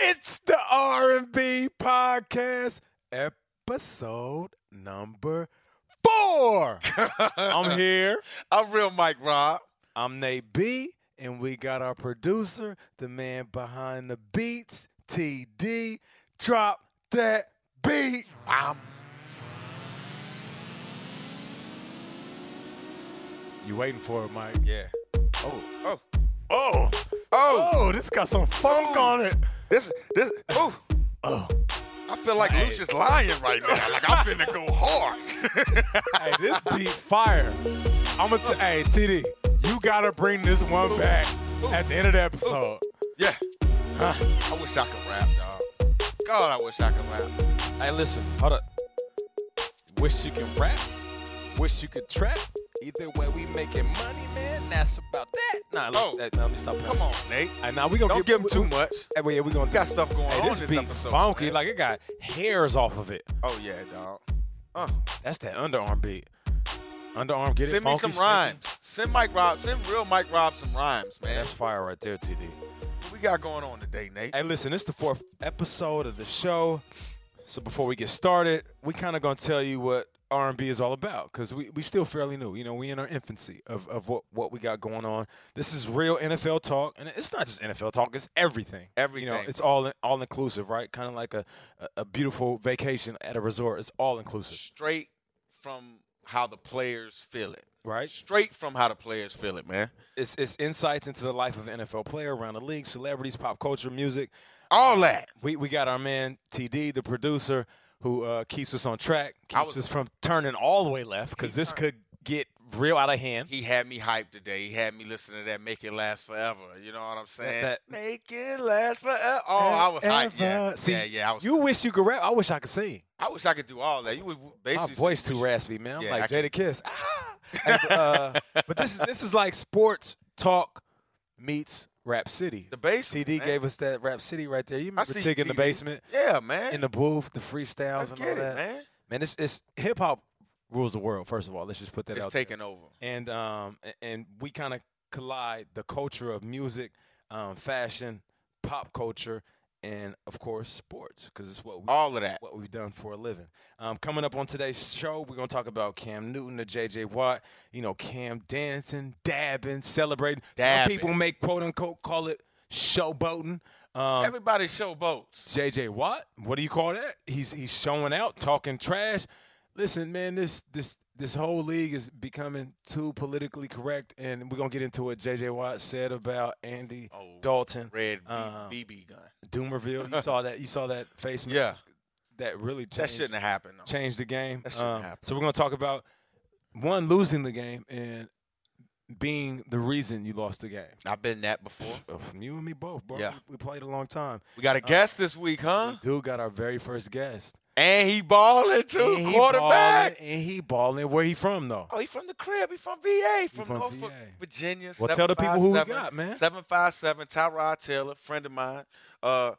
It's the R&B podcast episode number 4. I'm here. I'm real Mike Rob. I'm Nate B and we got our producer, the man behind the beats, TD. Drop that beat. I'm You waiting for it, Mike? yeah. Oh. Oh. Oh. Oh. Oh, this got some funk on it. This this oh. Oh. I feel like Hey. Lucious Lyon right now. Like I'm finna go hard. hey, this beat fire. I'm gonna t- hey TD, you gotta bring this one back at the end of the episode. yeah. I wish I could rap, dog. God, I wish I could rap. Hey, listen, hold up. Wish you can rap. Wish you could trap. Either way, we making money, man. That's about that. Nah, look, Oh. that, nah, let me stop. Come on, Nate. Hey, now we gonna Don't give him too we- much. Hey, well, yeah, we gonna We got stuff going Hey, on this this beat episode. funky, man. like it got hairs off of it. Oh yeah, dog. Uh, That's that underarm beat. Underarm, get it send me funky, some snippy. rhymes. Send Mike Rob. Send real Mike Rob some rhymes, man. That's fire right there, TD. what we got going on today, Nate? Hey, listen, it's the fourth episode of the show. So before we get started, we kind of gonna tell you what R&B is all about because we, we still fairly new. You know, we in our infancy of, of what, what we got going on. This is real NFL talk, and it's not just NFL talk; it's everything. You know, Everything, it's all all inclusive, right? Kind of like a, a a beautiful vacation at a resort. It's all inclusive, Straight from how the players feel it. right? Straight from how the players feel it, man. It's it's insights into the life of an NFL player around the league, celebrities, pop culture, music. All that. We we got our man TD, the producer, who uh, keeps us on track, keeps was- us from turning all the way left because this turned- could get real out of hand. He had me hyped today. He had me listening to that "Make It Last Forever." You know what I'm saying? that- Make it last forever. Oh, I was hyped. Yeah, See, yeah, yeah. I was. you wish you could rap. I wish I could sing. I wish I could do all that. You would My voice too raspy, man. I'm Yeah, like Jada Kiss. Ah! But, uh, but this is this is like sports talk meets Rap City. The bass. TD gave us that Rap City right there. You remember Tig in the basement, Yeah, man. in the booth, the freestyles Let's and get all it, that. man. Man, it's, it's hip hop rules the world. First of all, let's just put that It's out. there. taking over. and um and we kind of collide the culture of music, um, fashion, pop culture, and of course sports because it's what we All of that. what we've done for a living. Um, coming up on today's show, we're gonna talk about Cam Newton, the J.J. Watt. You know, Cam dancing, dabbing, celebrating. Dabbing. Some people may quote unquote call it showboating. Um, Everybody show boats. JJ Watt, what do you call that? He's he's showing out, talking trash. Listen, man, this this this whole league is becoming too politically correct, and we're gonna get into what JJ Watt said about Andy Oh, Dalton, Red B- Um, BB gun. Dumervil. You saw that? You saw that face Yeah. mask? That really changed, That shouldn't have happened. though. changed the game. That shouldn't Um, happen. so we're gonna talk about one losing the game and being the reason you lost the game. I've been that before. Uh, You and me both, bro. Yeah. We, we played a long time. We got a guest this week, huh? We do got our very first guest. And he balling too. And Quarterback. ballin', and he balling. Where he from though? Oh, he from the crib. He from VA, from, from Norfolk, VA. Virginia. Well, tell the people who we 757 got, man. 757, Tyrod Taylor, friend of mine. Uh,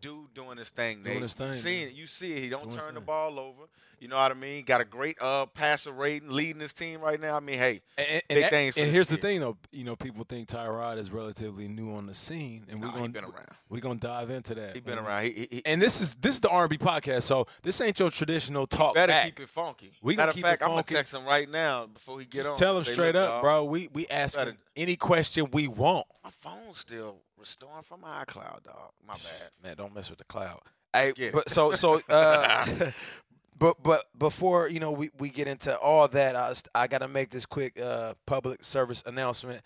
dude doing his thing, Doing Nate. his thing, You see man. it. You see it. He don't Doing turn the ball over. You know what I mean? Got a great uh passer rating, leading his team right now. I mean, hey, And, and, Big things and this here's the thing, though. You know, people think Tyrod is relatively new on the scene, and we're been around. we're gonna dive into that. He been man. around. He, he, he And this is this is the R&B podcast, so this ain't your traditional talk better back. keep it funky. We gonna Matter keep of it fact, I'm gonna text him right now before he get on. Just on. tell him straight up, dawg, bro. We we ask better- any question we want. My phone's still restoring from my iCloud, dog. My bad. Man, don't mess with the cloud. Hey, but so so uh but but before you know we, we get into all that, I I got to make this quick uh public service announcement.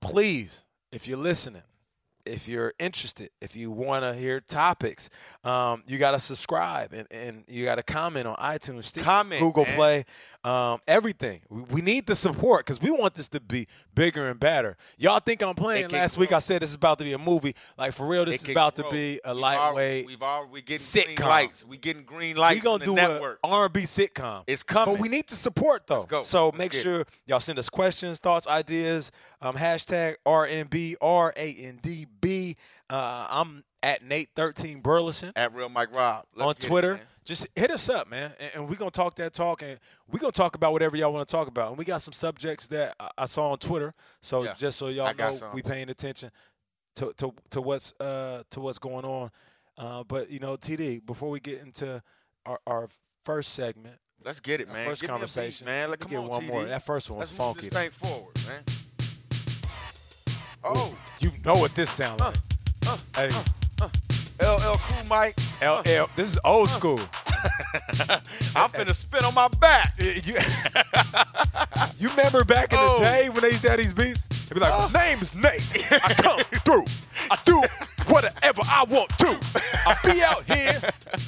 Please, if you're listening, if you're interested, if you want to hear topics, um, you got to subscribe and, and you got to comment on iTunes, Comment, Google man. Play, um, everything. We, we need the support because we want this to be bigger and better. Y'all think I'm playing? Last week. I said this is about to be a movie. Like for real, this is about to be a We've lightweight. Already, we've already we getting sitcom. green lights. We getting green lights. we gonna do the a network. R&B sitcom. It's coming. But we need to support though. So Let's make get it. sure y'all send us questions, thoughts, ideas. Um, hashtag RNB R A N D B. Uh, I'm at Nate thirteen Burleson at Real Mike Rob Let's on get it, Twitter. Just hit us up, man, and, and we're gonna talk that talk, and we're gonna talk about whatever y'all want to talk about. And we got some subjects that I, I saw on Twitter. So Yeah, just so y'all I know, we paying attention to, to to what's uh to what's going on. Uh, but you know, TD, before we get into our, our first segment, Let's get it, man. first Give a beat, conversation, man. let Like, come get on, one TD. more. That first one was Let's move funky. this thing forward, man. Oh, You know what this sounds like? uh, uh hey, uh, uh, LL Cool Mike. LL, this is old school. I'm finna spin on my back. you, you remember back in Oh. the day when they used to have these beats? They'd be like, "My name is Nate. I come through. I do whatever I want to. I be out here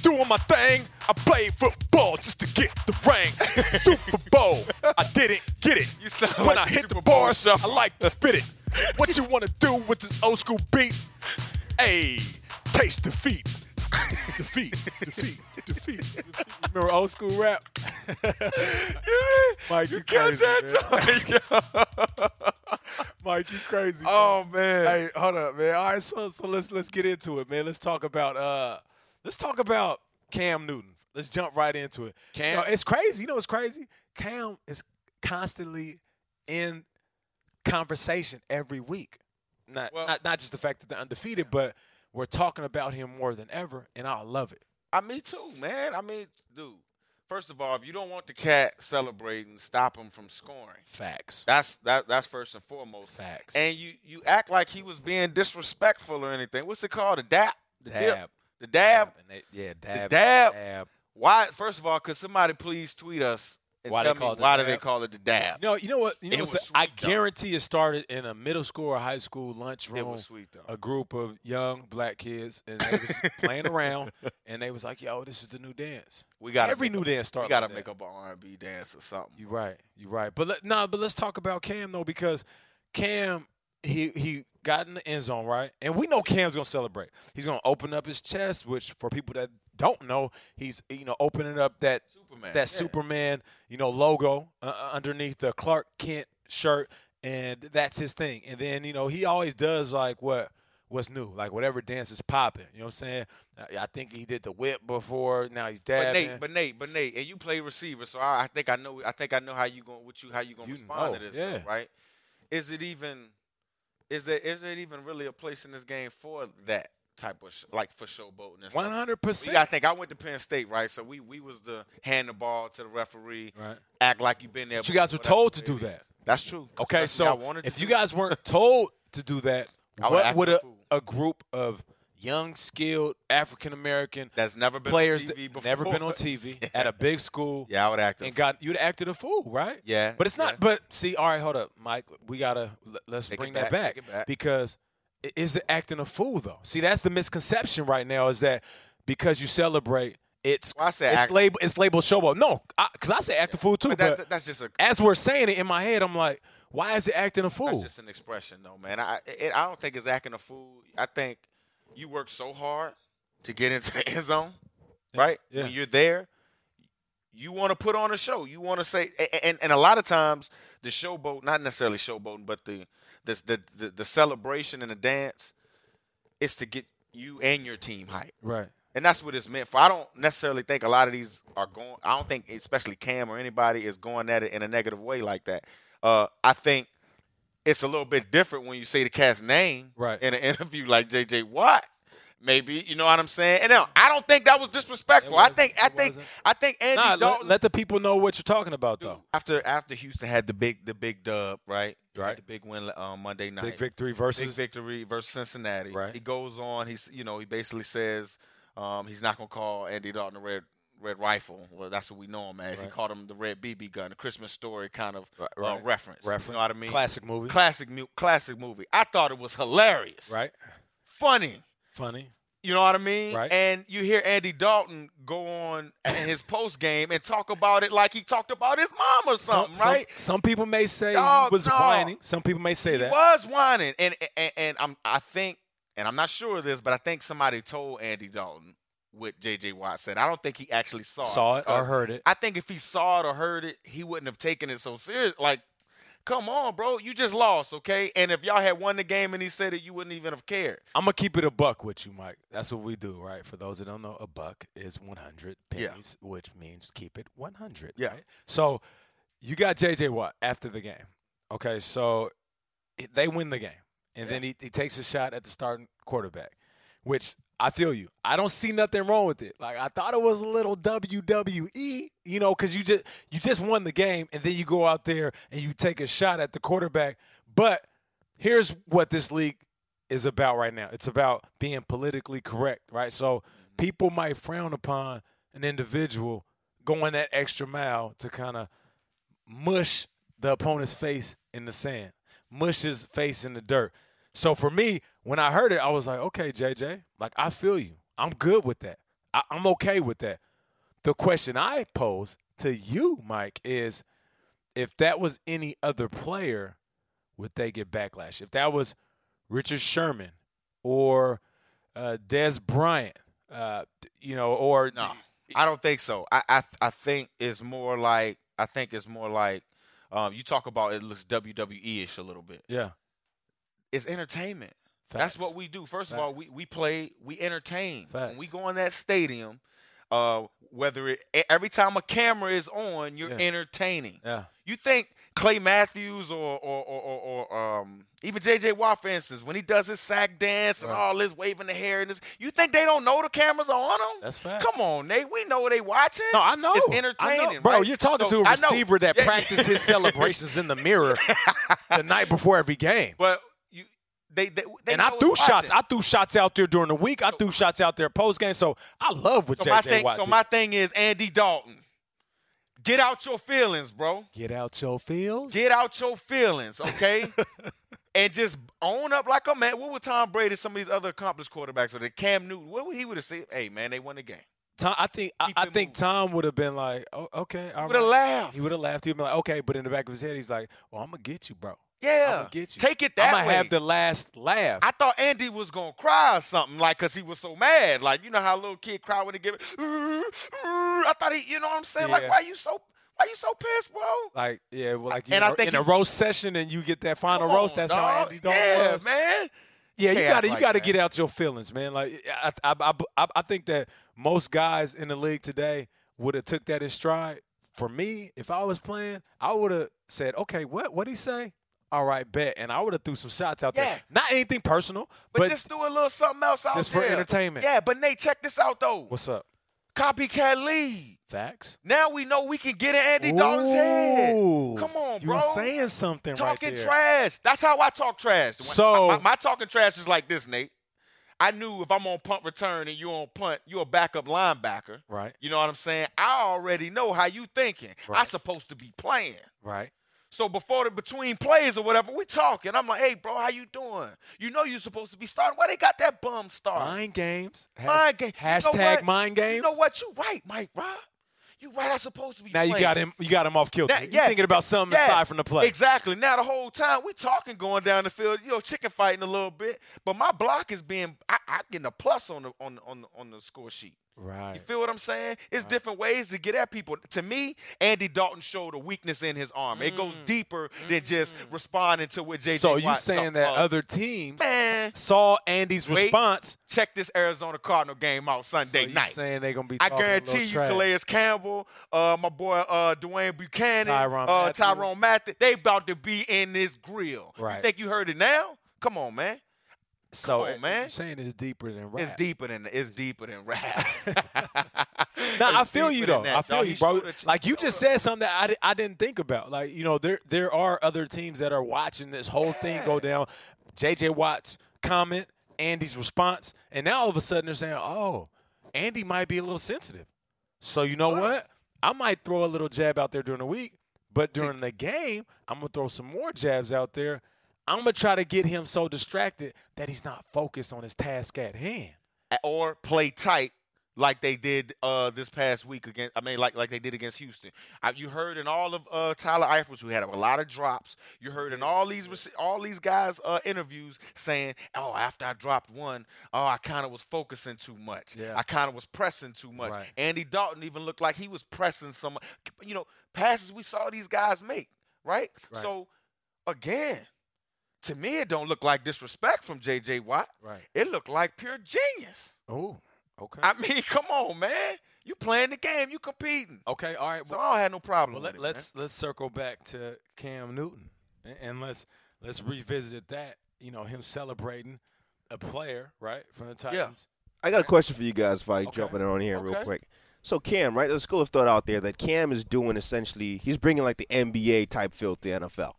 doing my thing. I play football just to get the ring. Super Bowl. I didn't get it. You sound when like I hit Super the bars, I like to spit it. What you want to do with this old school beat? Hey, taste defeat. defeat, defeat, defeat. Remember old school rap? Mike, you, Got crazy, man. that Mike, you crazy. Oh man. Hey, hold up, man. All right, so so let's let's get into it, man. Let's talk about uh let's talk about Cam Newton. Let's jump right into it. Cam- You know, it's crazy. You know what's crazy? Cam is constantly in conversation every week. Not Well- not, not just the fact that they're undefeated, but we're talking about him more than ever, and I love it. I me too, man. I mean, dude. First of all, if you don't want the cat celebrating, stop him from scoring. Facts. That's that. That's first and foremost. Facts. And you you act like he was being disrespectful or anything. What's it called? The dap. The dip? Dab. The dab. And they, yeah, dab. dab. dab. Why? First of all, could somebody please tweet us and Why they tell call me it the why do they call it the dab? No, you know what? You know was I though. guarantee it started in a middle school or high school lunchroom. It was sweet though. A group of young black kids, and they was playing around, and they was like, "Yo, this is the new dance." We got Every new dance start We got to like make up an R and B dance or something. You right, you right. But let, nah, but let's talk about Cam though, because Cam he he got in the end zone right, and we know Cam's gonna celebrate. He's gonna open up his chest, which for people that don't know, he's you know opening up that Superman. that yeah. Superman you know logo uh, uh, underneath the Clark Kent shirt, and that's his thing. And then you know he always does like what what's new, like whatever dance is popping. You know what I'm saying? I, think he did the whip before. Now he's But dabbing. Nate, but Nate, but Nate, and you play receiver, so I, I think I know. I think I know how you going what you how you gonna You respond know, to this, yeah. though, right? Is it even? Is there is there even really a place in this game for that type of sh- like for showboating? One hundred percent. I think. I went to Penn State, right? So we we was the hand the ball to the referee, Right. act like you've been there. But you guys were told to do that. That's true. Okay, That's what I so if you guys weren't told to do that, what would a a, group of young, skilled African American that's never been players on TV before. never been on TV at a big school yeah, I would act. and got you'd acted a fool, right? Yeah, But it's not. yeah. But see, all right, hold up, Mike. We gotta let- let's Take bring back, that back, back. because is it acting a fool though? See, that's the misconception right now is that because you celebrate, it's Well, I said it's act- label it's labeled showboat. No, because I, say act a fool too. But But, that's just a as we're saying it in my head, I'm like, why is it acting a fool? That's just an expression, though, man. I it, I don't think it's acting a fool. I think you work so hard to get into the end zone, right? yeah. When you're there, you want to put on a show. You want to say, a- a- and and a lot of times the showboat, not necessarily showboating, but the the the the, the celebration and the dance, is to get you and your team hype. right. And that's what it's meant for. I don't necessarily think a lot of these are going. I don't think, especially Cam or anybody, is going at it in a negative way like that. Uh, I think it's a little bit different when you say the cat's name Right. in an interview like J.J. Watt. Maybe you know what I'm saying. And now I don't think that was disrespectful. I think I think wasn't. I think Andy Nah, let, Dalton let the people know what you're talking about though. after after Houston had the big the big dub right, Right. the big win um, Monday night, Big victory versus big victory versus Cincinnati. Right. He goes on. He's you know he basically says um, he's not gonna call Andy Dalton the red red rifle. Well, that's what we know him as. He called him the red BB gun, a Christmas story kind of Right, uh, reference. reference. You know what I mean? Classic movie. Classic mu- classic movie. I thought it was hilarious. right. Funny. Funny. You know what I mean? Right. And you hear Andy Dalton go on in his post game and talk about it like he talked about his mom or something, some, right? Some, some people may say Dog, he was whining. Some people may say he that. was whining, and, and and I'm I think, and I'm not sure of this, but I think somebody told Andy Dalton what J.J. Watt said. I don't think he actually saw Saw it or heard it. I think if he saw it or heard it, he wouldn't have taken it so serious. Like, come on, bro, you just lost, okay? And if y'all had won the game and he said it, you wouldn't even have cared. I'm gonna keep it a buck with you, Mike. That's what we do, right? For those that don't know, a buck is 100 Yeah. pennies, which means keep it 100. Yeah. right? So you got J.J. Watt after the game. Okay, so they win the game, and then he, he takes a shot at the starting quarterback, which I feel you. I don't see nothing wrong with it. Like I thought it was a little WWE, you know, because you just you just won the game, and then you go out there and you take a shot at the quarterback. But here's what this league is about right now. It's about being politically correct, right? So people might frown upon an individual going that extra mile to kind of mush the opponent's face in the sand, mush his face in the dirt. So for me, when I heard it, I was like, okay, JJ, like I feel you. I'm good with that. I, I'm okay with that. The question I pose to you, Mike, is if that was any other player, would they get backlash? If that was Richard Sherman or uh, Dez Bryant, uh, you know, or No, I don't think so. I I, I think it's more like I think it's more like um, you talk about it looks WWE ish a little bit. yeah, It's entertainment. facts. That's what we do. First of all, we, we play, we entertain. When we go in that stadium, uh, whether it every time a camera is on, you're Yeah. entertaining. Yeah, You think Clay Matthews or or, or, or, um, even J.J. Watt, for instance, when he does his sack dance and Right. all this waving the hair and this, you think they don't know the cameras are on them? that's fact. Come on, Nate. We know they watching. No, I know. It's I know. entertaining, bro. right? You're talking So, to a receiver that Yeah. practiced his celebrations in the mirror the night before every game. But they, they, they and I threw shots. I threw shots out there during the week. I threw shots out there post game. So I love what So JJ my thing, Watt so did. my thing is Andy Dalton. Get out your feelings, bro. Get out your fields. Get out your feelings, okay? and just own up like a man. What would Tom Brady, some of these other accomplished quarterbacks, or the Cam Newton, what would he would have said? Hey, man, they won the game. Tom, I think I, Keep I think moving. Tom would have been like, oh, okay, all Would have right. laughed. He would have laughed. He'd been like, okay, but in the back of his head, he's like, well, I'm gonna get you, bro. Yeah, get you. take it I'm that gonna way. have the last laugh. I thought Andy was gonna cry or something, like, cause he was so mad. Like, you know how a little kid cry when they give it. I thought he, you know what I'm saying? Like, Yeah. why you so, why you so pissed, bro? like, yeah, well, like you And I know, think in a roast session, and you get that final roast. on, That's how dog. Andy Dalton yeah, was. man. Yeah, you gotta act you gotta that. get out your feelings, man. Like I I, I, I, I think that most guys in the league today would have took that in stride. For me, if I was playing, I would have said, "Okay, what what he say? All right, bet." And I would have threw some shots out Yeah. there. Not anything personal, But, but, just do a little something else out there. just for entertainment. Yeah, but Nate, check this out though. what's up? Copycat lead. Facts. Now we know we can get in Andy Dalton's head. Come on, you bro. were saying something Talking right there. trash. That's how I talk trash. So- my, my talking trash is like this, Nate. I knew if I'm on punt return and you on punt, you're a backup linebacker. Right, You know what I'm saying? I already know how you thinking. I Right. supposed to be playing. right. So before the between plays or whatever, we talking. I'm like, hey, bro, how you doing? You know you're supposed to be starting. Why they got that bum start? Mind games. Mind game. You know Hashtag mind games. You know what? You right, Mike Rob. You right. I supposed to be. Now you got him. You got him off kilter. Now- you yeah, thinking about something yeah, aside from the play. Exactly. Now the whole time we talking going down the field, you know, chicken fighting a little bit, but my block is being I, I getting a plus on the on the- on the, on the score sheet. Right. You feel what I'm saying? It's different ways to get at people. To me, Andy Dalton showed a weakness in his arm. It goes deeper than just responding to what JJ. Mm. So you Watt saying saw- that uh, other teams man? saw Andy's Wait. response? Check this Arizona Cardinal game out Sunday you night. saying they're gonna be? I talking a guarantee you, trash. Calais Campbell, uh, my boy uh, Deone Bucannon, Tyrann uh, Mathieu. Tyrone Mathieu, they about to be in this grill. You think you heard it now? Come on, man. So on, man. you saying it's deeper than rap? It's deeper than it's deeper than rap. Nah, I feel you though. that, I feel dog. you, bro. showed Like you just said something that I, I didn't think about. Like you know, there there are other teams that are watching this whole thing go down. J.J. Watt's comment, Andy's response, and now all of a sudden they're saying, "Oh, Andy might be a little sensitive." So you know what? I might throw a little jab out there during the week, but during the game, I'm gonna throw some more jabs out there. I'm gonna try to get him so distracted that he's not focused on his task at hand. or play tight like they did uh, this past week against. I mean, like like they did against Houston. I, you heard in all of uh, Tyler Eifert, who had a lot of drops. You heard in all these all these guys' uh, interviews saying, "Oh, after I dropped one, oh, I kind of was focusing too much. Yeah. I kind of was pressing too much." Right. Andy Dalton even looked like he was pressing some, you know, passes we saw these guys make. Right. Right. So again. To me, it don't look like disrespect from J.J. Watt. Right. It looked like pure genius. Oh, okay. I mean, come on, man. You playing the game, you competing. okay. All right. So I don't have no problem Well, with let, it, let's let's circle back to Cam Newton, and, and let's let's revisit that. You know, him celebrating a player right from the Titans Yeah. I got a question for you guys if I Okay. jump in on here real quick. So Cam, right? There's a school of thought out there that Cam is doing essentially he's bringing like the NBA type feel to the NFL,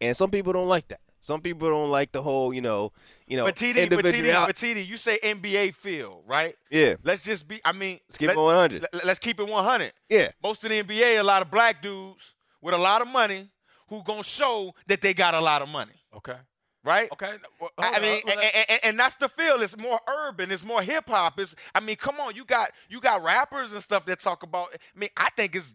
and some people don't like that. Some people don't like the whole, you know, you know, But TD, but TD, but TD, you say NBA feel, right? yeah, Let's just be. I mean, let's keep let, it 100. Let, us keep it 100. Yeah, Most of the NBA, a lot of black dudes with a lot of money who gonna show that they got a lot of money, Okay. right? Okay. Well, I hold mean, on, and, and, and that's the feel. It's more urban. It's more hip hop. It's. I mean, come on. You got you got rappers and stuff that talk about. I mean, I think it's.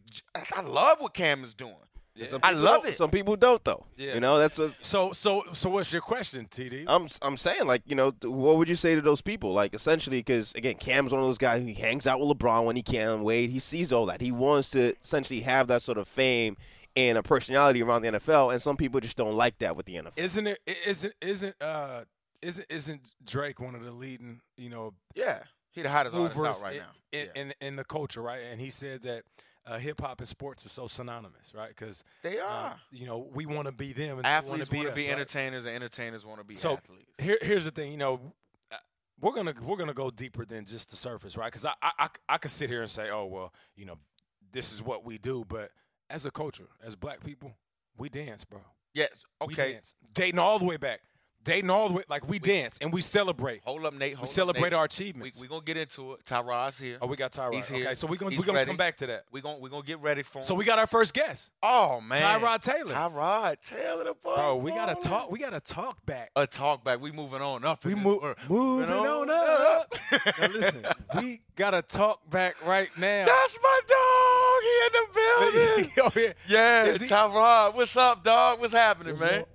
I love what Cam is doing. Yeah. Some I love it. Some people don't though. Yeah. You know, that's what So so so what's your question, TD? I'm I'm saying. Like, you know, what would you say to those people? Like, essentially, because again, Cam's one of those guys who hangs out with LeBron when he can. Wade, he sees all that. He wants to essentially have that sort of fame and a personality around the NFL, and some people just don't like that with the NFL. Isn't it? Isn't isn't uh isn't isn't Drake one of the leading you know Yeah, he the hottest artist movers out right in, now. in, Yeah. in in the culture, right? And he said that uh, hip hop and sports are so synonymous, right? Because they are. you know we want to be them and athletes want to be, us, be right? entertainers, and entertainers want to be So athletes. here, here's the thing, you know, uh, we're gonna we're gonna go deeper than just the surface, right? Because I, I I I could sit here and say, oh well, you know, this is what we do, but as a culture, as black people, we dance, bro. Yes. We Okay. dance, dating all the way back, dating all the way, like we, dance and we celebrate. Hold up, Nate. Hold we up, celebrate Nate. our We achievements. we gonna get into it. Tyrod's here. oh, we got Tyrod. He's Okay, here. so we're gonna we're gonna come back to that. We gonna we gonna get ready for. So we got our first guest, Oh man, Tyrod Taylor. Tyrod Taylor, the Bro, we gotta talk. We gotta talk back. A talk back. We moving on up. We move, moving on up. now listen, we gotta talk back right now. That's my dog. He in the building. Oh, yeah. yeah, Tyrod. What's up, dog? What's happening, What's man? going-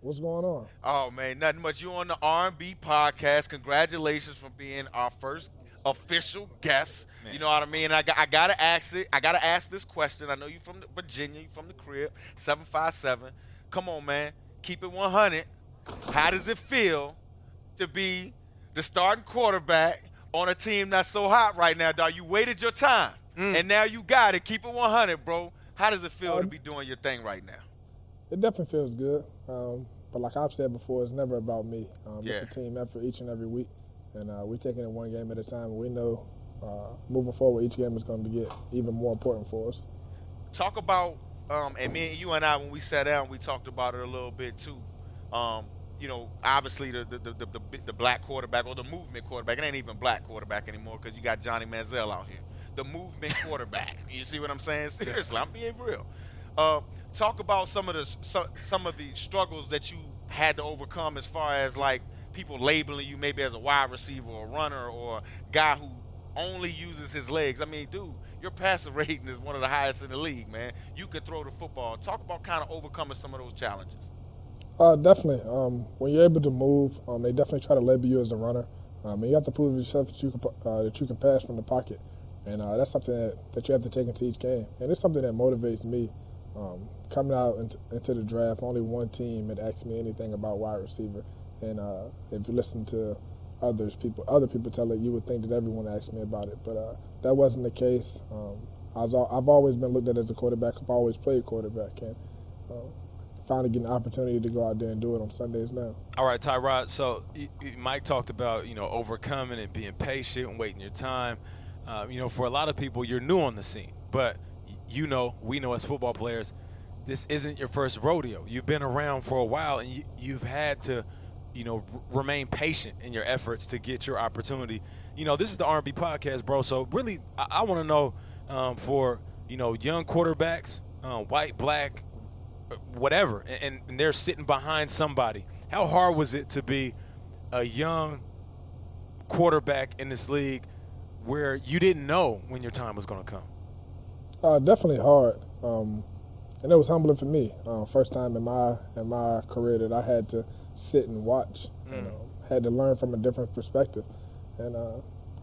What's going on? Oh man, nothing much. You on the R&B podcast. Congratulations for being our first official guest. Man. You know what I mean? I got, I gotta ask it. I gotta ask this question. I know you from the- Virginia. You from the crib. Seven five seven. Come on, man. Keep it one hundred. How does it feel to be the starting quarterback on a team that's so hot right now, dog? You waited your time, Mm. and now you got it. Keep it one hundred, bro. How does it feel to Um, be doing your thing right now? It definitely feels good. Um, but like I've said before, it's never about me. Um, Yeah. It's a team effort each and every week, and uh, we're taking it one game at a time. We know uh, moving forward, each game is going to get even more important for us. talk about um, and me and you and I when we sat down, we talked about it a little bit too. Um, you know, obviously the the, the the the the black quarterback or the movement quarterback. It ain't even black quarterback anymore because you got Johnny Manziel out here. The movement quarterback. You see what I'm saying? Seriously, I'm being real. Uh, talk about some of the some, some of the struggles that you had to overcome as far as like people labeling you maybe as a wide receiver or a runner or guy who only uses his legs. I mean, dude, your passer rating is one of the highest in the league, man. You can throw the football. Talk about kind of overcoming some of those challenges. Uh, definitely. Um, when you're able to move, um, they definitely try to label you as a runner. Um, and you have to prove yourself that you can uh, that you can pass from the pocket, and uh, that's something that, that you have to take into each game. And it's something that motivates me. Um, coming out into, into the draft, only one team had asked me anything about wide receiver, and uh, if you listen to others people, other people tell it, you would think that everyone asked me about it, but uh, that wasn't the case. Um, I was, I've always been looked at as a quarterback. I've always played quarterback, and um, finally getting an opportunity to go out there and do it on Sundays now. All right, Tyrod. So Mike talked about you know overcoming and being patient and waiting your time. Uh, you know, for a lot of people, you're new on the scene, but you know, we know as football players, this isn't your first rodeo. You've been around for a while, and you, you've had to, you know, r- remain patient in your efforts to get your opportunity. You know, this is the R&B podcast, bro. So really, I, I want to know um, for you know young quarterbacks, uh, white, black, whatever, and, and they're sitting behind somebody. How hard was it to be a young quarterback in this league where you didn't know when your time was going to come? Uh, definitely hard, um, and it was humbling for me. Uh, first time in my in my career that I had to sit and watch, and um, had to learn from a different perspective, and uh,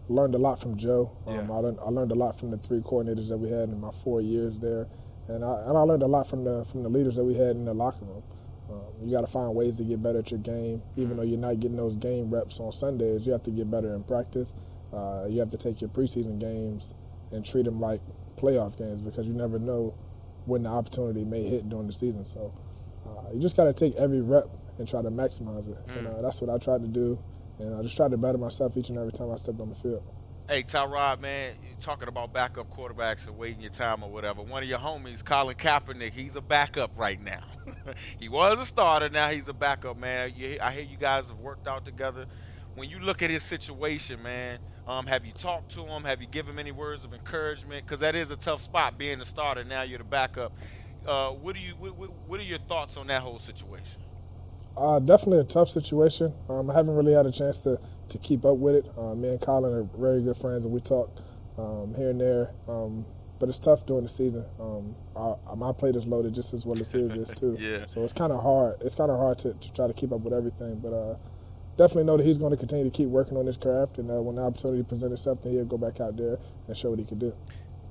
learned a lot from Joe. Um, Yeah. I, learned, I learned a lot from the three coordinators that we had in my four years there, and I and I learned a lot from the from the leaders that we had in the locker room. Um, you got to find ways to get better at your game, even though you're not getting those game reps on Sundays. You have to get better in practice. Uh, you have to take your preseason games and treat them like playoff games because you never know when the opportunity may hit during the season. So uh, you just got to take every rep and try to maximize it. And uh, that's what I tried to do. and I just tried to better myself each and every time I stepped on the field. Hey, Tyrod, man, you talking about backup quarterbacks and waiting your time or whatever. One of your homies, Colin Kaepernick, he's a backup right now. he was a starter, now he's a backup, man. You, I hear you guys have worked out together. When you look at his situation, man, um, have you talked to him? Have you given him any words of encouragement? Because that is a tough spot, being the starter. Now you're the backup. Uh, what do you? What, what, are your thoughts on that whole situation? Uh, definitely a tough situation. Um, I haven't really had a chance to to keep up with it. Uh, me and Colin are very good friends, and we talk um, here and there. Um, but it's tough during the season. Um, I, my plate is loaded just as well as his is too. yeah. So it's kind of hard. It's kind of hard to, to, try to keep up with everything. But uh, definitely know that he's going to continue to keep working on his craft, and uh, when the opportunity presents itself, then he'll go back out there and show what he can do.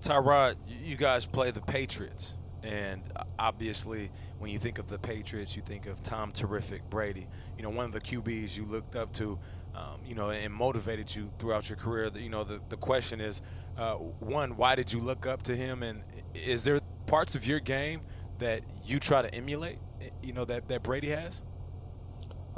Tyrod, you guys play the Patriots. And obviously, when you think of the Patriots, you think of Tom Terrific Brady. You know, one of the QBs you looked up to, um, you know, and motivated you throughout your career. You know, the, the question is, uh, one, why did you look up to him? And is there parts of your game that you try to emulate, you know, that, that Brady has?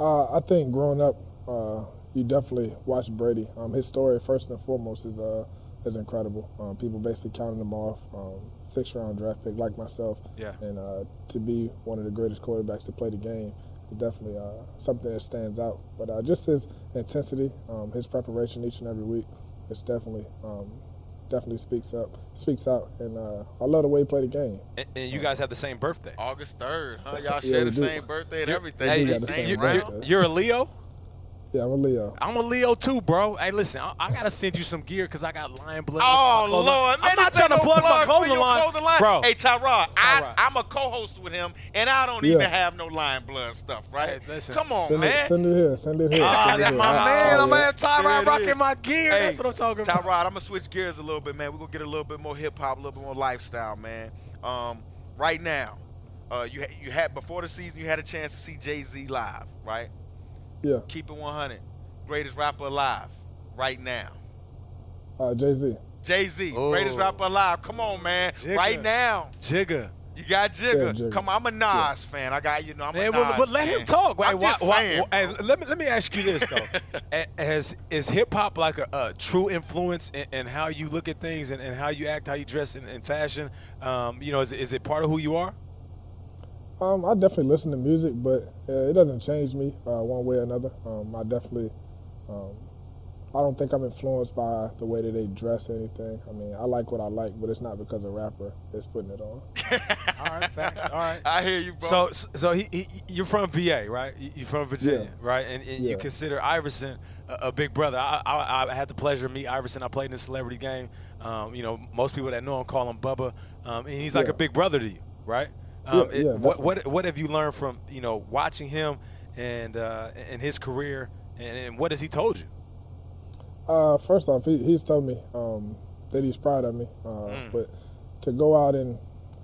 Uh, I think growing up, uh, you definitely watch Brady. Um, his story, first and foremost, is uh, – is incredible. Um, people basically counting him off. Um, six round draft pick like myself. Yeah. And uh, to be one of the greatest quarterbacks to play the game is definitely uh, something that stands out. But uh, just his intensity, um, his preparation each and every week, it's definitely um, definitely speaks up, speaks out, and uh, I love the way he played the game. And, and, you guys have the same birthday, August third, huh? Y'all share the same birthday and everything. Hey, same you're, you're, a Leo. Yeah, I'm a Leo. I'm a Leo too, bro. Hey, listen, I, I gotta send you some gear because I got lion blood. Oh Lord, man, I'm not trying to plug, plug my clothing line. clothing line, bro. Hey, Tyrod, I, am a co-host with him, and I don't yeah. even have no lion blood stuff, right? Hey, listen, Come on, send man. It, send it here. Send it here. Ah, that's my here. man. Oh, I'm at Tyrod rocking my gear. Hey, that's what I'm talking about. Tyrod, I'm gonna switch gears a little bit, man. We're gonna get a little bit more hip hop, a little bit more lifestyle, man. Um, right now, uh, you you had before the season, you had a chance to see Jay Z live, right? Yeah. Keep it 100 greatest rapper alive right now? Uh, Jay Z. Jay Z, greatest rapper alive. Come on, man. Jigga. Right now. Jigga. You got Jigga. Yeah, Jigga. Come on, I'm a Nas yeah. fan. I got you know. I'm man, a Nas but, but let fan. him talk. I'm why, just why, saying, why, let me let me ask you this though: Has is hip hop like a, a, true influence in, in, how you look at things and, and, how you act, how you dress in, in fashion? Um, you know, is, is it part of who you are? Um, I definitely listen to music, but uh, it doesn't change me uh, one way or another. Um, I definitely um, I don't think I'm influenced by the way that they dress or anything. I mean, I like what I like, but it's not because a rapper is putting it on. All right, facts. All right, I hear you, bro. So, so he, he you're from VA, right? You're from Virginia, yeah. right? And, and yeah. you consider Iverson a, a big brother. I, I, I, had the pleasure to meet Iverson. I played in the celebrity game. Um, you know, most people that know him call him Bubba, um, and he's like yeah. a big brother to you, right? Um, yeah, it, what, what what have you learned from you know watching him and uh, and his career, and, and what has he told you? Uh, first off, he, he's told me um, that he's proud of me, uh, mm. but to go out and,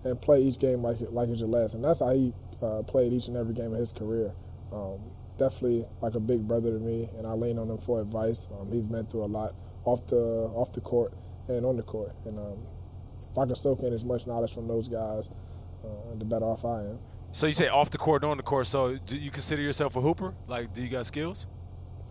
and play each game like like it's your last, and that's how he uh, played each and every game of his career. Um, definitely like a big brother to me, and I lean on him for advice. Um, he's been through a lot off the off the court and on the court, and um, if I can soak in as much knowledge from those guys, uh, the better off I am. So you say off the court, on the court. So do you consider yourself a hooper? Like, do you got skills?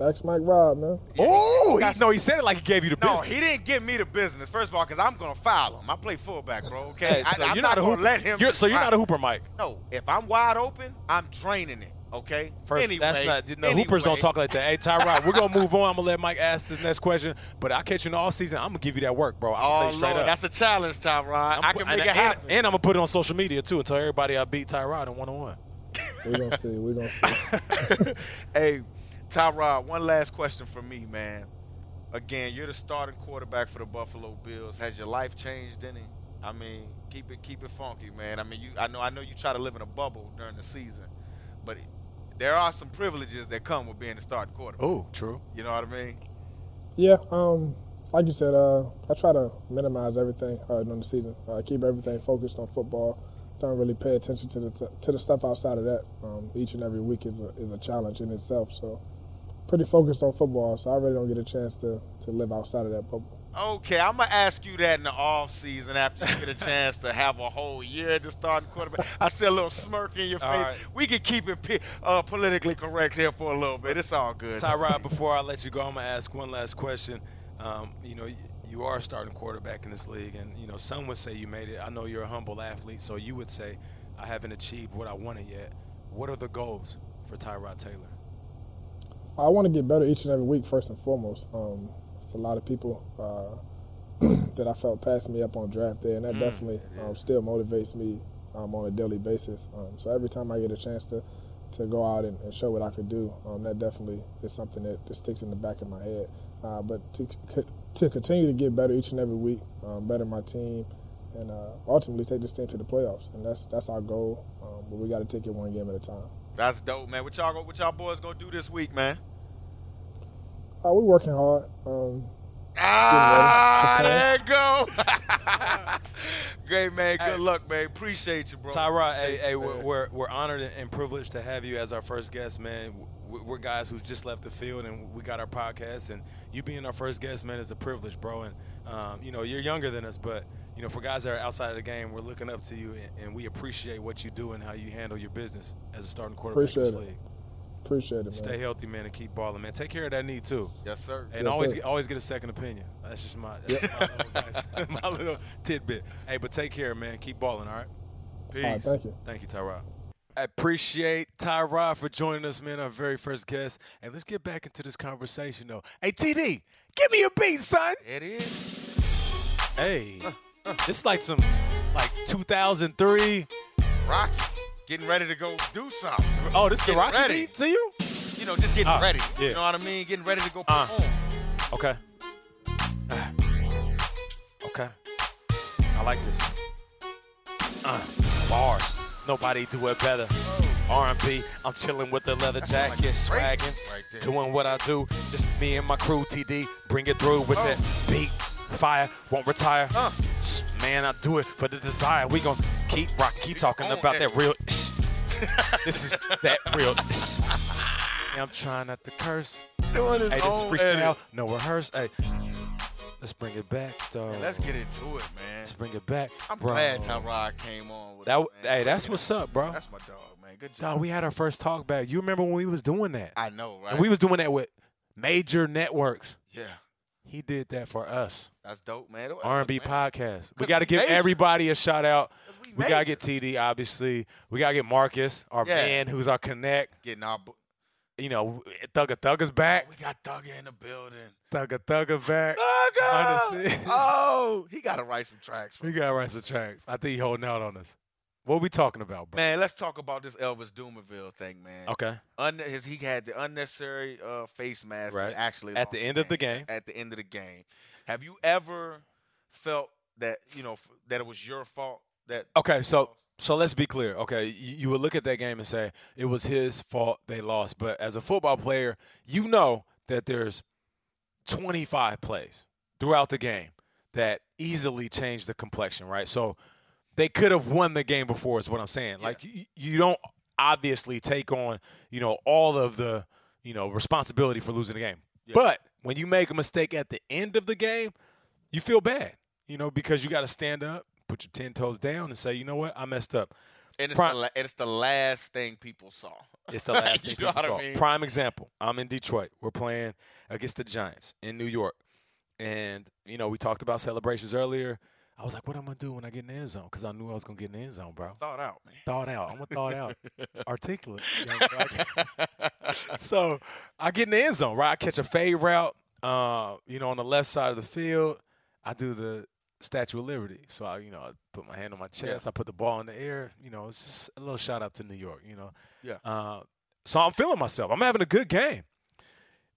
Ask Mike Rob, man. Oh, he, no, he said it like he gave you the no, business. he didn't give me the business. First of all, because I'm gonna foul him. I play fullback, bro. Okay, hey, so I, am you're not, not, a gonna hooper. let him. You're, so you're not a hooper, Mike. No, if I'm wide open, I'm draining it. Okay. First, anyway, that's not. No, anyway. hoopers don't talk like that. Hey, Tyrod, we're gonna move on. I'm gonna let Mike ask this next question, but I'll catch you in the off season. I'm gonna give you that work, bro. I'm oh, tell you oh, straight Lord, up. That's a challenge, Tyrod. I can make and, it happen. And, and, I'm gonna put it on social media too and tell everybody I beat Tyrod in one on one. We're gonna see. We're gonna see. hey. Tyrod, one last question for me, man. Again, you're the starting quarterback for the Buffalo Bills. Has your life changed any? I mean, keep it keep it funky, man. I mean, you I know I know you try to live in a bubble during the season, but there are some privileges that come with being the starting quarterback. Oh, true. You know what I mean? Yeah. Um. Like you said, uh, I try to minimize everything uh, during the season. Uh, keep everything focused on football. Don't really pay attention to the to the stuff outside of that. Um, each and every week is a is a challenge in itself. So pretty focused on football, so I really don't get a chance to, to live outside of that bubble. Okay, I'm gonna ask you that in the off season after you get a chance to have a whole year to starting quarterback. I see a little smirk in your face. All right. We can keep it uh, politically correct here for a little bit. It's all good. Tyrod, before I let you go, I'm gonna ask one last question. Um, you know, you are a starting quarterback in this league, and you know some would say you made it. I know you're a humble athlete, so you would say I haven't achieved what I wanted yet. What are the goals for Tyrod Taylor? I want to get better each and every week, first and foremost. Um, it's a lot of people uh, that I felt passed me up on draft day, and that definitely um, still motivates me um, on a daily basis. Um, so every time I get a chance to, to go out and, and show what I could do, um, that definitely is something that just sticks in the back of my head. Uh, but to, to continue to get better each and every week, um, better my team, and uh, ultimately take this team to the playoffs, and that's that's our goal. Um, but we got to take it one game at a time. That's dope, man. What y'all what y'all boys gonna do this week, man? Uh, we're working hard. Um, Ah, there you go. Great man. Good Hey. luck, man. Appreciate you, bro. Tyrod, hey, Appreciate hey, we're, we're we're honored and privileged to have you as our first guest, man. We- We're guys who just left the field, and we got our podcast, and you being our first guest, man, is a privilege, bro. And um, you know, you're younger than us, but you know, for guys that are outside of the game, we're looking up to you, and, and we appreciate what you do and how you handle your business as a starting quarterback in this Appreciate it. League. appreciate it, man. Stay healthy, man, and keep balling, man. Take care of that knee too. Yes, sir. And Yes, always sir. get, always get a second opinion. That's just my, that's my, little my little tidbit. Hey, but take care, man. Keep balling, all right? Peace. All right, thank you. Thank you, Tyrod. I appreciate Tyrod for joining us, man, our very first guest. And let's get back into this conversation, though. Hey, TD, give me a beat, son. It is Hey, it's like some, like 2003. Rocky getting ready to go do something. Oh, this is the Rocky ready. beat to you? You know, just getting Ah, ready. yeah. You know what I mean? Getting ready to go Uh. perform. Okay. Ah. Okay. I like this. Uh, bars. Nobody do it better. R&B. I'm chilling with the leather jacket, great swagging, right doing what I do. Just me and my crew. TD, bring it through with that beat. Fire won't retire. Uh. Man, I do it for the desire. We gon' keep rock, keep talking about that real. this is that real. I'm trying not to curse. Doing his Hey, this is own freestyle. No rehearse. Hey, let's bring it back, though. Man, let's get into it, man. Let's bring it back. I'm bro. glad Tyrod came on with That, man. hey, that's what's up, bro. That's my dog, man. Good job. Dog, we had our first talk back. You remember when we was doing that? I know, right? And we was doing that with major networks. yeah, He did that for us. that's dope, man. R&B Man, podcast. We got to give major. everybody a shout out. we We got to get TD, obviously. We got to get Marcus, our Yeah. man, who's our connect. getting our. bu- You know, Thugga Thugga's back. We got Thugger in the building. Thugga Thugga back. Thugger! Behind. Oh, he got to write some tracks. For We got to write some tracks. I think he holding out on us. What are we talking about, bro? Man, let's talk about this Elvis Dumervil thing, man. Okay. Un- his, he had the unnecessary uh, face mask Right. actually At the end of the game. At the end of the game, have you ever felt that you know f- that it was your fault that? Okay, so so let's be clear. Okay, you, you would look at that game and say it was his fault they lost, but as a football player, you know that there's 25 plays throughout the game that easily change the complexion, right? So they could have won the game before is what I'm saying. Like you, you don't obviously take on, you know, all of the, you know, responsibility for losing the game. But when you make a mistake at the end of the game, you feel bad, you know, because you got to stand up, put your 10 toes down and say, you know what, I messed up. and it's, Prime- the la- it's the last thing people saw. It's the last thing people what I saw. mean? Prime example. I'm in Detroit. We're playing against the Giants in New York. And, you know, we talked about celebrations earlier. I was like, what am I going to do when I get in the end zone? Because I knew I was going to get in the end zone, bro. Thought out, man. Thought out. I'm going to thought out. Articulate. so I get in the end zone, right? I catch a fade route, uh, you know, on the left side of the field. I do the Statue of Liberty. So I, you know, I put my hand on my chest. I put the ball in the air. You know, it's just a little shout out to New York. You know. Yeah. Uh, so I'm feeling myself. I'm having a good game.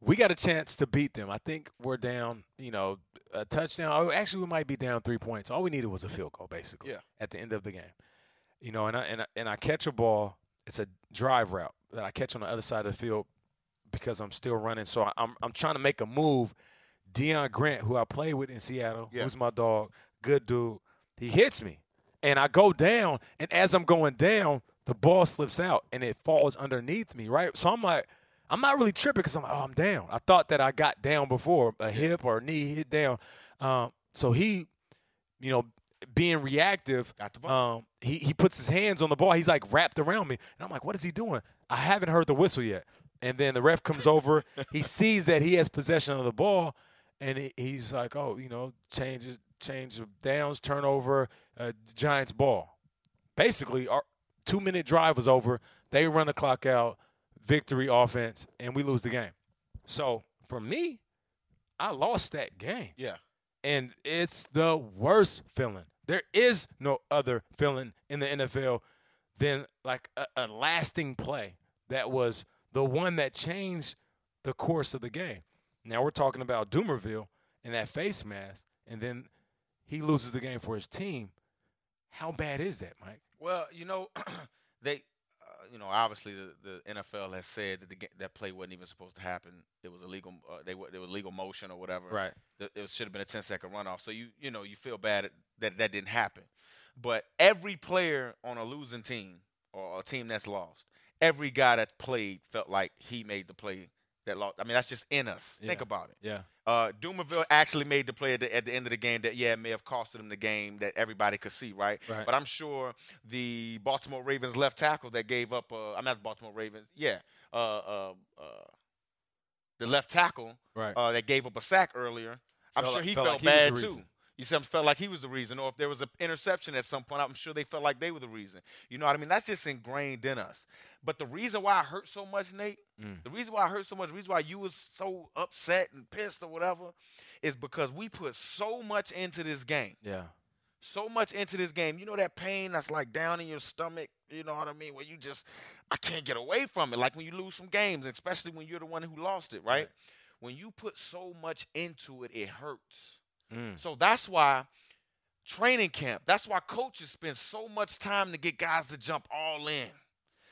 We got a chance to beat them. I think we're down. You know, a touchdown. Oh, actually, we might be down three points. All we needed was a field goal, basically. Yeah. At the end of the game. You know, and I and I, and I catch a ball. It's a drive route that I catch on the other side of the field because I'm still running. So I- I'm I'm trying to make a move. Deon Grant, who I played with in Seattle, Yeah. who's my dog, good dude. He hits me, and I go down. And as I'm going down, the ball slips out and it falls underneath me. Right. So I'm like, I'm not really tripping because I'm like, oh, I'm down. I thought that I got down before, a hip or a knee hit down. Um, so he, you know, being reactive, Got the ball. um, he he puts his hands on the ball. He's like wrapped around me, and I'm like, what is he doing? I haven't heard the whistle yet. And then the ref comes over. he sees that he has possession of the ball, and he, he's like, oh, you know, change change of downs, turnover, uh, Giants ball. Basically, our two minute drive was over. They run the clock out, victory offense, and we lose the game. So for me, I lost that game Yeah. and it's the worst feeling. There is no other feeling in the NFL than like a, a lasting play that was the one that changed the course of the game. Now we're talking about Dumervil and that face mask, and then he loses the game for his team. How bad is that, Mike? Well, you know, they, you know, obviously the, the NFL has said that the, that play wasn't even supposed to happen. It was illegal. Uh, they were, there was legal motion or whatever. Right. It should have been a 10 second runoff. So you, you know, you feel bad that that didn't happen. But every player on a losing team or a team that's lost, every guy that played felt like he made the play that lost. I mean, that's just in us. Think about it. Yeah. Uh, Dumervil actually made the play at the, at the end of the game that yeah it may have costed him the game that everybody could see right. Right. But I'm sure the Baltimore Ravens left tackle that gave up uh, I'm not the Baltimore Ravens yeah uh, uh, uh, the left tackle Right. uh, that gave up a sack earlier. I'm Felt sure he felt felt, like bad the too. reason. You see, felt like he was the reason, or if there was an interception at some point, I'm sure they felt like they were the reason. You know what I mean? That's just ingrained in us. But the reason why I hurt so much, Nate, Mm. the reason why I hurt so much, the reason why you was so upset and pissed or whatever, is because we put so much into this game, Yeah. so much into this game. You know that pain that's like down in your stomach. You know what I mean? Where you just, I can't get away from it. Like when you lose some games, especially when you're the one who lost it, right? Right. When you put so much into it, it hurts. Mm. So that's why training camp, that's why coaches spend so much time to get guys to jump all in.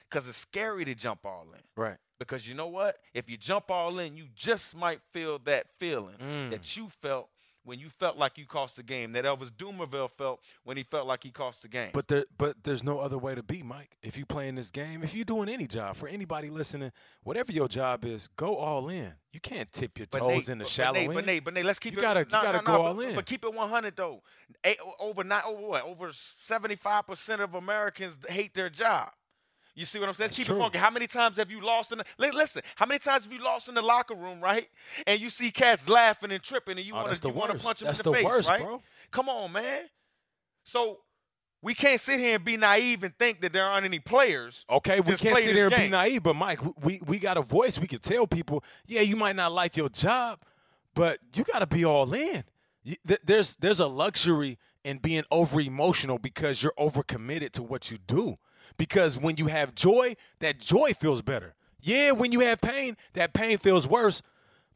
Because it's scary to jump all in. Right. Because you know what? If you jump all in, you just might feel that feeling Mm. that you felt when you felt like you cost the game, that Elvis Dumervil felt when he felt like he cost the game. But there, but there's no other way to be, Mike. If you playing this game, if you're doing any job, for anybody listening, whatever your job is, go all in. You can't tip your But toes Nate, in the but shallow Nate, end. But Nate, but Nate, let's keep You it. gotta- you gotta no, go no, all but, in. But keep it 100 though. Eight, over not over what? Over 75 percent of Americans hate their job. You see what I'm saying? That's keep true. it funky. How many times have you lost in the listen? How many times have you lost in the locker room, right? And you see cats laughing and tripping, and you Oh, wanna you want to punch them That's in the, the face, worst, right? bro. Come on, man. So we can't sit here and be naive and think that there aren't any players. Okay, we can't sit here and be naive, but Mike, we we got a voice. We can tell people, yeah, you might not like your job, but you got to be all in. You- th- There's there's a luxury in being over emotional because you're overcommitted to what you do. Because when you have joy, that joy feels better. Yeah, when you have pain, that pain feels worse.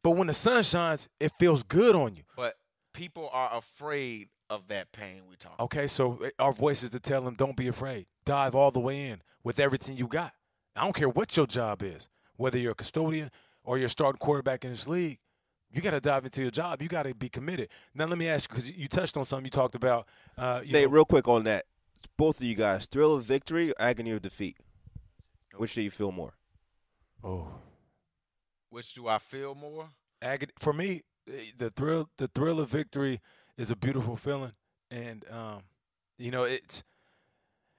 But when the sun shines, it feels good on you. But people are afraid of that pain we talk. Okay, so uh, our voice is to tell them, don't be afraid. Dive all the way in with everything you got. I don't care what your job is, whether you're a custodian or you're starting quarterback in this league. You got to dive into your job. You got to be committed. Now, let me ask you, because you touched on something you talked about. Uh, you Nate, know- real quick on that. Both of you guys, thrill of victory or agony of defeat? Which do you feel more? oh, Which do I feel more? agony. For me, eh, the thrill, the thrill of victory is a beautiful feeling, and um, you know, it's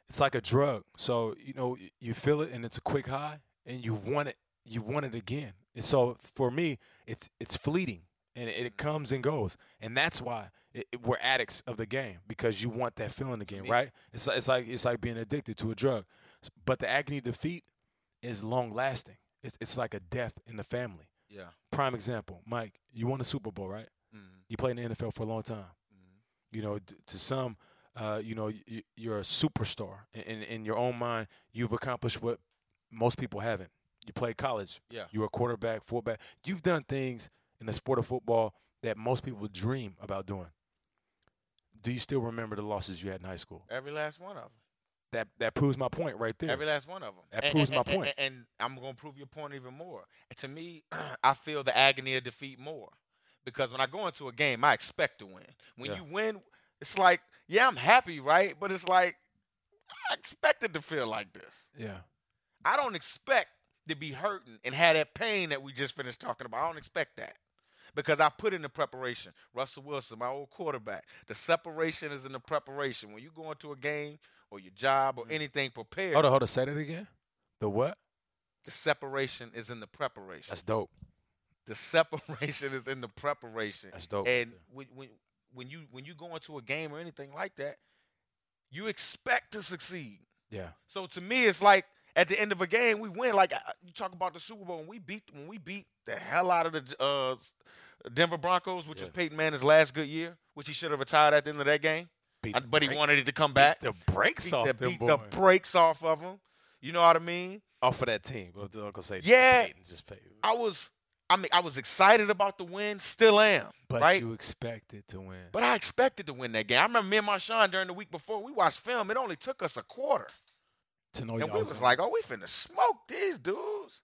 it's like a drug. So you know, you feel it, and it's a quick high, and you want it, you want it again. And so for me, it's it's fleeting, and it, it comes and goes, and that's why it, it- we're addicts of the game because you want that feeling again, right? It's like, it's like it's like being addicted to a drug, but the agony of defeat is long lasting. It's it's like a death in the family. Yeah. Prime example, Mike. You won the Super Bowl, right? Mm-hmm. You played in the NFL for a long time. You know, to some, uh, you know, you're a superstar. In, in in your own mind, you've accomplished what most people haven't. You played college. Yeah. You were a quarterback, fullback. You've done things in the sport of football that most people dream about doing. Do you still remember the losses you had in high school? Every last one of them. That that proves my point right there. Every last one of them. That proves my and, point. And, and I'm going to prove your point even more. And to me, I feel the agony of defeat more because when I go into a game, I expect to win. When Yeah. you win, it's like, yeah, I'm happy, right? But it's like, I expected to feel like this. yeah. I don't expect to be hurting and have that pain that we just finished talking about. I don't expect that because I put in the preparation. Russell Wilson, my old quarterback. The separation is in the preparation. When you go into a game or your job or mm-hmm. anything prepared, Hold on, hold on. Say that again. The what? the separation is in the preparation. That's dope. the separation is in the preparation. That's dope. And when, when when you when you go into a game or anything like that, you expect to succeed. Yeah. So to me, it's like at the end of a game, we win. Like you talk about the Super Bowl, when we beat when we beat the hell out of the uh, Denver Broncos, which was Peyton Manning's last good year, which he should have retired at the end of that game, the but he brakes- wanted it to come back. Beat the brakes beat off the, them beat the boys. brakes off of him. You know what I mean? off of that team. But the Uncle say, Yeah. Peyton, just Peyton. I was, I mean, I was excited about the win, still am, But right? you expected to win. But I expected to win that game. I remember me and my Marshawn during the week before we watched film. It only took us a quarter. To know and y'all we was was like, "Oh, we finna smoke these dudes.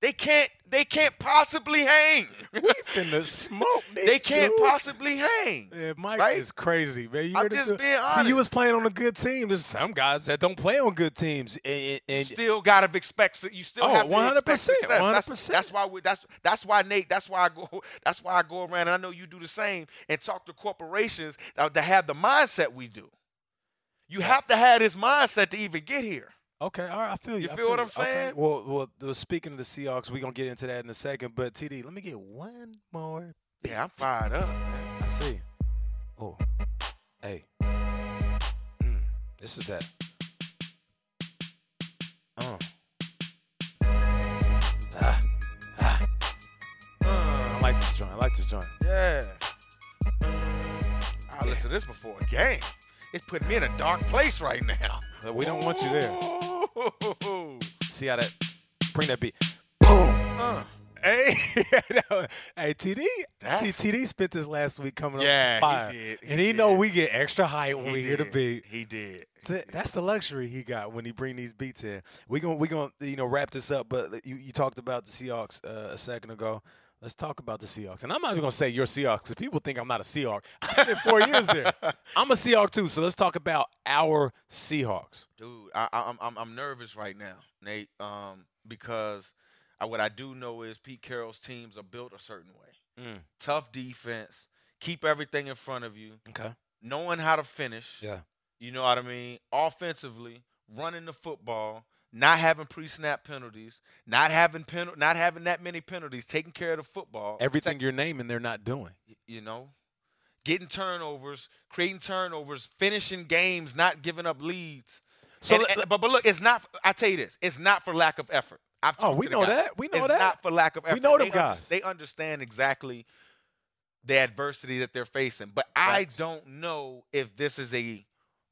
They can't. They can't possibly hang. We finna smoke. These. They can't dudes. possibly hang." Yeah, Mike right? is crazy, man. You I'm just being See, you was playing on a good team. There's some guys that don't play on good teams, and, and, You still gotta expect. You still Oh, have to 100%, expect success. That's, 100%. that's why we. That's that's why Nate. That's why I go. That's why I go around, and I know you do the same, and talk to corporations that, that have the mindset we do. You have to have this mindset to even get here. Okay, all right, I feel you. You I feel what. I'm saying? Okay. Well, well, speaking of the Seahawks, we're gonna get into that in a second. But TD, let me get one more. Yeah, I'm fired up, man. I see. Oh, hey, mm, this is that. Uh. Ah, ah. I like this joint. I like this joint. Yeah. I listened to this before a game. It's putting me in a dark place right now. We don't want you there. See how that? Bring that beat. Boom. Uh, Hey, hey, TD. See, TD spent this last week coming up Yeah, he some fire, did. He and he know we get extra hype when he we hear the beat. He did. That's the luxury he got when he bring these beats in. We gonna we gonna you know wrap this up, but you, you talked about the Seahawks uh, a second ago. Let's talk about the Seahawks, and I'm not even gonna say you're Seahawks because people think I'm not a Seahawk. I spent four years there. I'm a Seahawk too. So let's talk about our Seahawks. Dude, I, I'm I'm I'm nervous right now, Nate, um, because I, what I do know is Pete Carroll's teams are built a certain way. Mm. Tough defense, keep everything in front of you, Okay. knowing how to finish. Yeah. You know what I mean? Offensively, running the football, not having pre-snap penalties, not having pen, not having that many penalties, taking care of the football. Everything you're naming, they're not doing. you know, getting turnovers, creating turnovers, finishing games, not giving up leads. So And- and- but but look, it's not. I tell you this, it's not for lack of effort. I've Oh, we to know guys. that. We know it's that. not for lack of effort. We know them they under- guys. they understand exactly the adversity that they're facing. But I don't know if this is a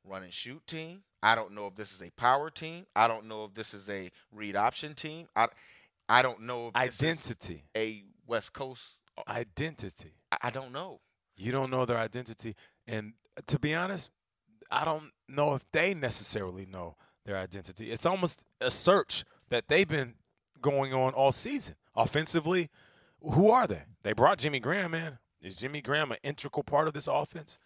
run and shoot team. I don't know if this is a power team. I don't know if this is a read option team. I I don't know if this is Identity. a West Coast. Uh, identity. I, I don't know. You don't know their identity. And uh, to be honest, I don't know if they necessarily know their identity. It's almost a search that they've been going on all season. Offensively, who are they? They brought Jimmy Graham in. Is Jimmy Graham an integral part of this offense?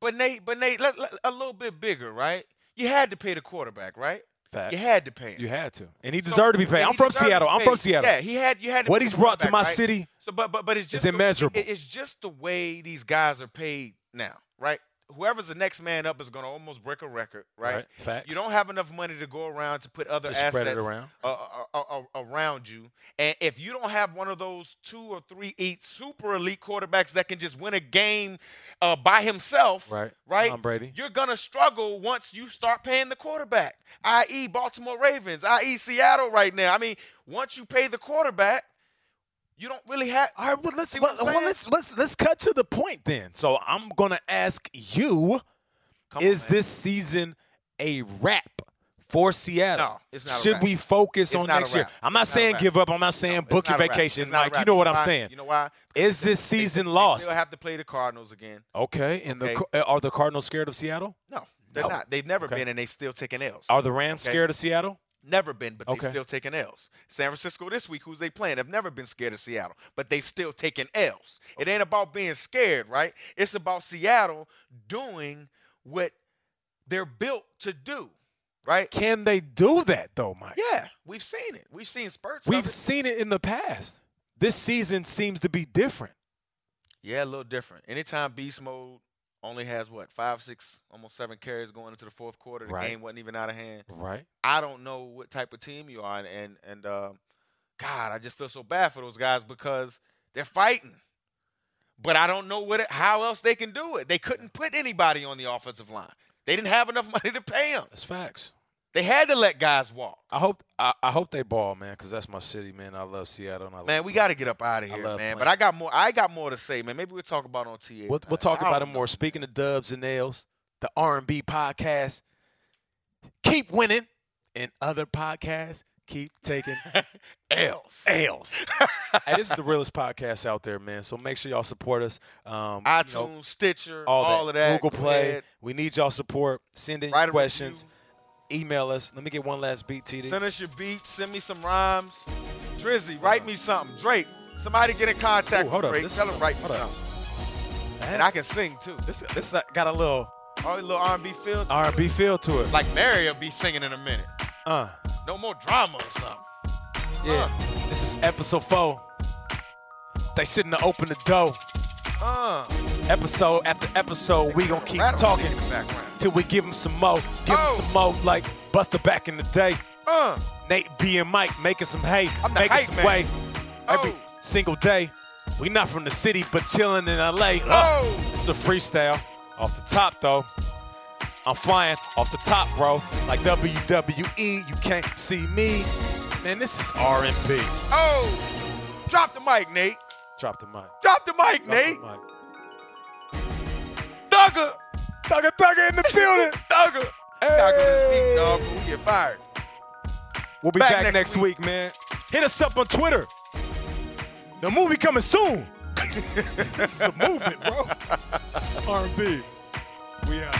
But Nate, but Nate, let, let- a little bit bigger, right? You had to pay the quarterback, right? Fact. You had to pay him. You had to. And he So- deserved to be paid. I'm from Seattle. I'm from. Seattle. Yeah, he had. You had to What he's brought to my right? city So, but but but it's just immeasurable. It- it's just the way these guys are paid now, right? Whoever's the next man up is going to almost break a record, right? Right. Facts. You don't have enough money to go around to put other To assets around. uh, uh, uh, uh, around you, and if you don't have one of those two or three eight super elite quarterbacks that can just win a game uh, by himself, Right. Right, Tom Brady. you're gonna struggle once you start paying the quarterback, i.e., Baltimore Ravens, i.e., Seattle right now. I mean, once you pay the quarterback, you don't really have. All right, well let's See well, well, let's let's let's cut to the point then. So I'm gonna ask you: Come Is on, this season a wrap for Seattle? No, it's not Should we focus It's on next year? I'm not It's saying wrap. give up. I'm not saying No, book your not vacation. Not Like you know what I'm saying. You know why? Is this They- season they lost? Still have to play the Cardinals again. Okay, and the Okay. Car- uh, are the Cardinals scared of Seattle? No, they're No. not. They've never Okay. been, and they've still taken L's. Are the Rams Okay. scared of Seattle? Never been, but Okay. they've still taken L's. San Francisco this week, who's they playing? Have never been scared of Seattle, but they've still taken L's. It ain't about being scared, right? It's about Seattle doing what they're built to do. right? Can they do that though, Mike? Yeah, we've seen it. We've seen spurts. We've of it. seen it in the past. This season seems to be different. Yeah, a little different. Anytime beast mode only has what five, six, almost seven carries going into the fourth quarter, the Right. game wasn't even out of hand. Right. I don't know what type of team you are, and and, and um, God, I just feel so bad for those guys because they're fighting. But I don't know what it, how else they can do it. They couldn't put anybody on the offensive line. They didn't have enough money to pay them. That's facts. They had to let guys walk. I hope I, I hope they ball, man, because that's my city, man. I love Seattle. I Man, love we got to get up out of here, man. playing. But I got more. I got more to say, man. Maybe we'll talk about it on TA. We'll, we'll talk about it more. know. Speaking of Dubs and Nails, the R and B podcast, keep winning, and other podcasts keep taking L's. L's. hey, this is the realest podcast out there, man. So make sure y'all support us. Um, you iTunes, know, Stitcher, all, all, that. of that. Google Play. We need y'all support. Send in Write questions. review. Email us. Let me get one last beat, TD. Send us your beats. Send me some rhymes. Drizzy, write me something. Drake, somebody get in contact Ooh, hold with. Drake. This Tell him some- write me hold up. something. And I can sing too. This this got a little All a little R&B feel. to it. R&B feel to it. Like Mary will be singing in a minute. Uh, No more drama or something. yeah. This is episode four. They shouldn't have opened the door. Uh, Episode after episode, we gonna keep talking in till we give them some mo, Give them Oh. some mo like Busta back in the day. Uh, Nate B and Mike making some hay, I'm making hype some man. way every Oh. single day. We not from the city, but chilling in LA. Uh, Oh. It's a freestyle. Off the top though. I'm flying off the top, bro. Like WWE, you can't see me. Man, this is R&B. oh. Drop the mic, Nate. Drop the mic. Drop the mic, Drop Nate. the mic. Thugger. Thugger, thugger in the building. Thugger. Thugger is deep, dog. We get fired. We'll be Back back, next next, week. week. man. Hit us up on Twitter. The movie coming soon. this is a movement, bro. R&B. We out.